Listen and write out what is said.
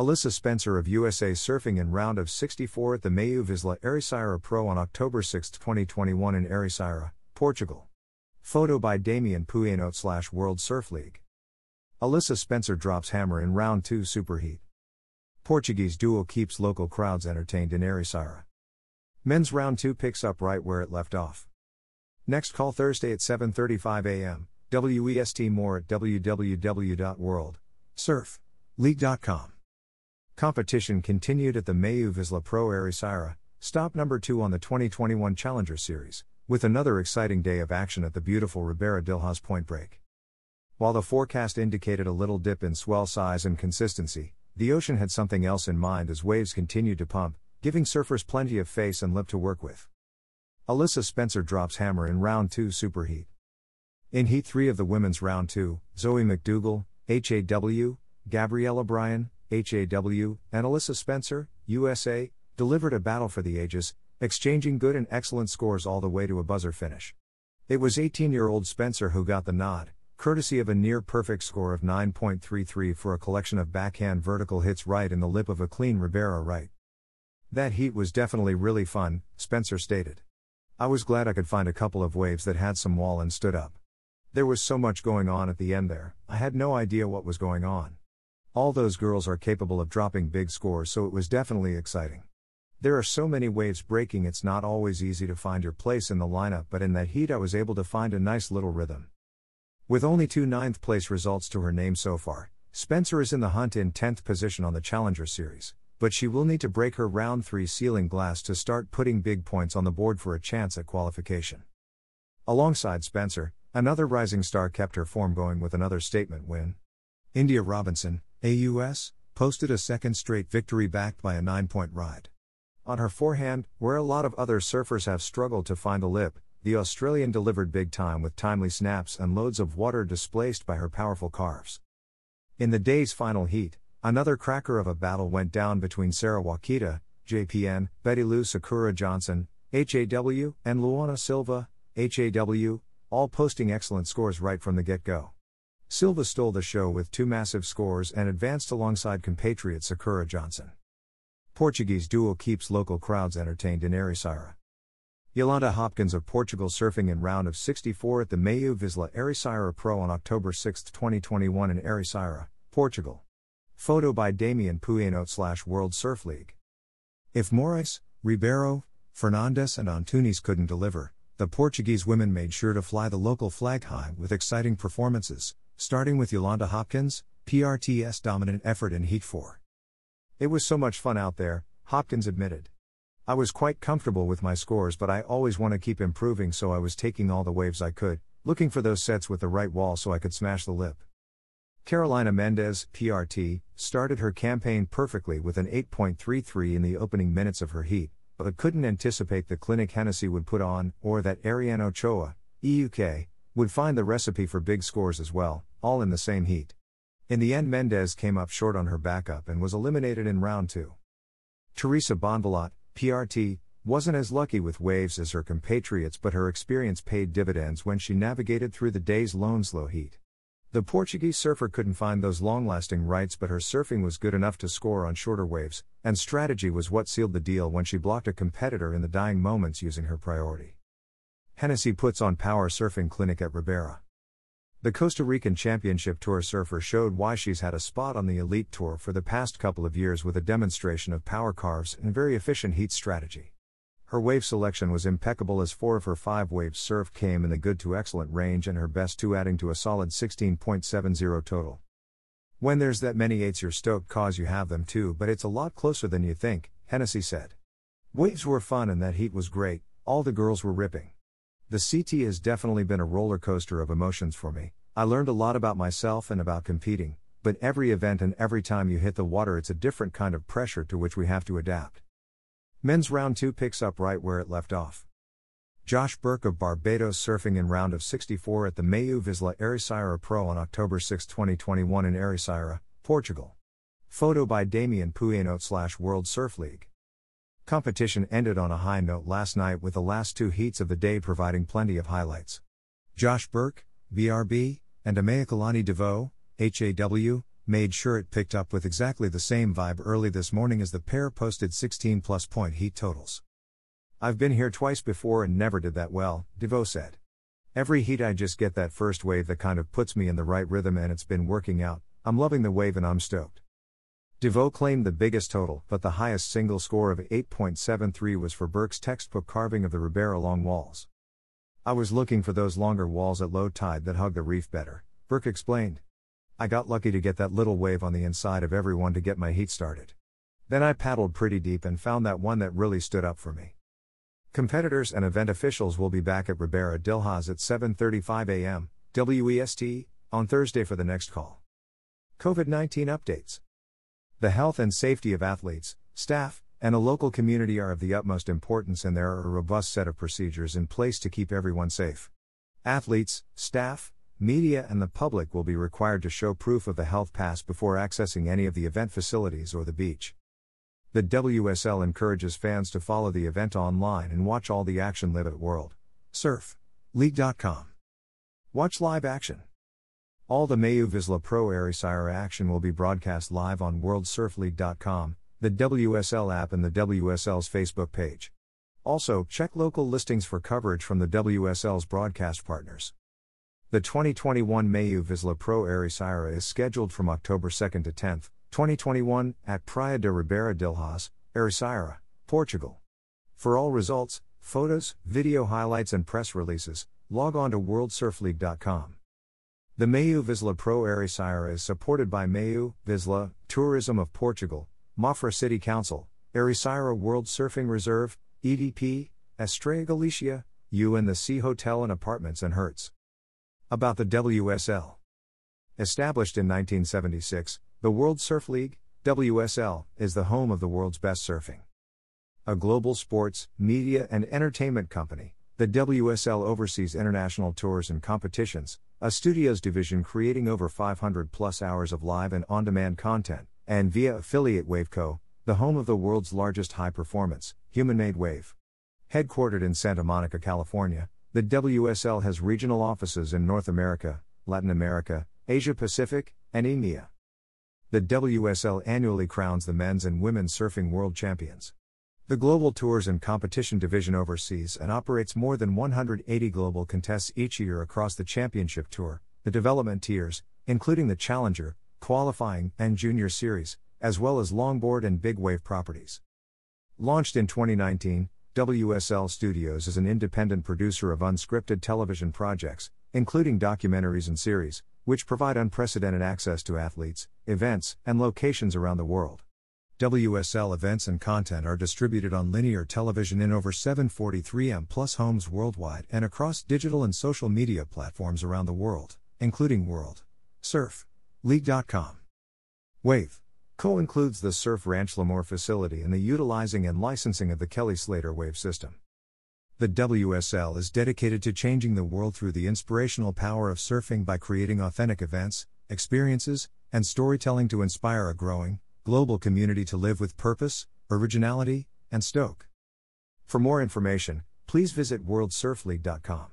Alyssa Spencer of USA Surfing in round of 64 at the MEO Vissla Ericeira Pro on October 6, 2021 in Ericeira, Portugal. Photo by Damien Poullenot slash World Surf League. Alyssa Spencer drops hammer in round 2 superheat. Portuguese duo keeps local crowds entertained in Ericeira. Men's round 2 picks up right where it left off. Next call Thursday at 7:35 a.m. WEST more at www.worldsurfleague.com. Competition continued at the MEO Vissla Pro Ericeira, stop number 2 on the 2021 Challenger Series, with another exciting day of action at the beautiful Ribeira d'Ilhas Point Break. While the forecast indicated a little dip in swell size and consistency, the ocean had something else in mind as waves continued to pump, giving surfers plenty of face and lip to work with. Alyssa Spencer drops hammer in round 2 superheat. In Heat 3 of the women's round 2, Zoe McDougall, HAW, Gabriella Bryan, HAW, and Alyssa Spencer, USA, delivered a battle for the ages, exchanging good and excellent scores all the way to a buzzer finish. It was 18 year old Spencer who got the nod, courtesy of a near perfect score of 9.33 for a collection of backhand vertical hits right in the lip of a clean Ribeira right. That heat was definitely really fun, Spencer stated. I was glad I could find a couple of waves that had some wall and stood up. There was so much going on at the end there, I had no idea what was going on. All those girls are capable of dropping big scores, so it was definitely exciting. There are so many waves breaking, it's not always easy to find your place in the lineup, but in that heat, I was able to find a nice little rhythm. With only two ninth place results to her name so far, Spencer is in the hunt in 10th position on the Challenger Series, but she will need to break her round 3 ceiling glass to start putting big points on the board for a chance at qualification. Alongside Spencer, another rising star kept her form going with another statement win. India Robinson, AUS, posted a second straight victory backed by a 9 point ride. On her forehand, where a lot of other surfers have struggled to find a lip, the Australian delivered big time with timely snaps and loads of water displaced by her powerful carves. In the day's final heat, another cracker of a battle went down between Sarah Wakita, JPN, Betty Lou Sakura Johnson, HAW, and Luana Silva, HAW, all posting excellent scores right from the get go. Silva stole the show with two massive scores and advanced alongside compatriot Sakura Johnson. Portuguese duo keeps local crowds entertained in Ericeira. Yolanda Hopkins of Portugal surfing in round of 64 at the MEO Vissla Ericeira Pro on October 6, 2021 in Ericeira, Portugal. Photo by Damien Poullenot slash World Surf League. If Morais, Ribeiro, Fernandes and Antunes couldn't deliver, the Portuguese women made sure to fly the local flag high with exciting performances, starting with Yolanda Hopkins, PRT's dominant effort in Heat 4. It was so much fun out there, Hopkins admitted. I was quite comfortable with my scores, but I always want to keep improving, so I was taking all the waves I could, looking for those sets with the right wall so I could smash the lip. Carolina Mendes, PRT, started her campaign perfectly with an 8.33 in the opening minutes of her heat, but couldn't anticipate the clinic Hennessy would put on, or that Ariane Ochoa, EUK, would find the recipe for big scores as well, all in the same heat. In the end, Mendes came up short on her backup and was eliminated in round two. Teresa Bonvalot, PRT, wasn't as lucky with waves as her compatriots, but her experience paid dividends when she navigated through the day's lone slow heat. The Portuguese surfer couldn't find those long lasting rights, but her surfing was good enough to score on shorter waves, and strategy was what sealed the deal when she blocked a competitor in the dying moments using her priority. Hennessy puts on Power Surfing Clinic at Ribeira. The Costa Rican Championship Tour surfer showed why she's had a spot on the Elite Tour for the past couple of years with a demonstration of power carves and very efficient heat strategy. Her wave selection was impeccable as four of her five waves surfed came in the good to excellent range and her best two adding to a solid 16.70 total. When there's that many eights, you're stoked cause you have them too, but it's a lot closer than you think, Hennessy said. Waves were fun and that heat was great, all the girls were ripping. The CT has definitely been a roller coaster of emotions for me. I learned a lot about myself and about competing, but every event and every time you hit the water, it's a different kind of pressure to which we have to adapt. Men's round 2 picks up right where it left off. Josh Burke of Barbados surfing in round of 64 at the MEO Vissla Ericeira Pro on October 6, 2021 in Ericeira, Portugal. Photo by Damien Poullenot slash World Surf League. Competition ended on a high note last night with the last two heats of the day providing plenty of highlights. Josh Burke, VRB, and Imaikalani deVault, HAW, made sure it picked up with exactly the same vibe early this morning as the pair posted 16 plus point heat totals. I've been here twice before and never did that well, deVault said. Every heat I just get that first wave that kind of puts me in the right rhythm and it's been working out. I'm loving the wave and I'm stoked. deVault claimed the biggest total, but the highest single score of 8.73 was for Burke's textbook carving of the Ribeira long walls. I was looking for those longer walls at low tide that hug the reef better, Burke explained. I got lucky to get that little wave on the inside of everyone to get my heat started. Then I paddled pretty deep and found that one that really stood up for me. Competitors and event officials will be back at Ribeira d'Ilhas at 7:35 a.m. WEST on Thursday for the next call. COVID-19 updates. The health and safety of athletes, staff, and a local community are of the utmost importance, and there are a robust set of procedures in place to keep everyone safe. Athletes, staff, media, and the public will be required to show proof of the health pass before accessing any of the event facilities or the beach. The WSL encourages fans to follow the event online and watch all the action live at World Surf League.com. Watch live action. All the MEO Vissla Pro Ericeira action will be broadcast live on WorldSurfLeague.com, the WSL app, and the WSL's Facebook page. Also, check local listings for coverage from the WSL's broadcast partners. The 2021 MEO Vissla Pro Ericeira is scheduled from October 2 to 10, 2021, at Praia de Ribeira d'Ilhas, Ericeira, Portugal. For all results, photos, video highlights, and press releases, log on to WorldSurfLeague.com. The MEO Vissla Pro Ericeira is supported by MEO, Vissla, Tourism of Portugal, Mafra City Council, Ericeira World Surfing Reserve, EDP, Estrella Galicia, U and the Sea Hotel and Apartments and Hertz. About the WSL. Established in 1976, the World Surf League, WSL, is the home of the world's best surfing. A global sports, media, and entertainment company, the WSL oversees international tours and competitions, a studios division creating over 500 plus hours of live and on demand content, and via affiliate WaveCo, the home of the world's largest high performance, human made wave. Headquartered in Santa Monica, California, the WSL has regional offices in North America, Latin America, Asia Pacific, and EMEA. The WSL annually crowns the men's and women's surfing world champions. The Global Tours and Competition Division oversees and operates more than 180 global contests each year across the Championship Tour, the development tiers, including the Challenger, Qualifying, and Junior Series, as well as longboard and big wave properties. Launched in 2019, WSL Studios is an independent producer of unscripted television projects, including documentaries and series, which provide unprecedented access to athletes, events, and locations around the world. WSL events and content are distributed on linear television in over 743M plus homes worldwide and across digital and social media platforms around the world, including World Surf League.com. Wave Co includes the Surf Ranch Lemoore facility and the utilizing and licensing of the Kelly Slater Wave system. The WSL is dedicated to changing the world through the inspirational power of surfing by creating authentic events, experiences, and storytelling to inspire a growing, global community to live with purpose, originality, and stoke. For more information, please visit worldsurfleague.com.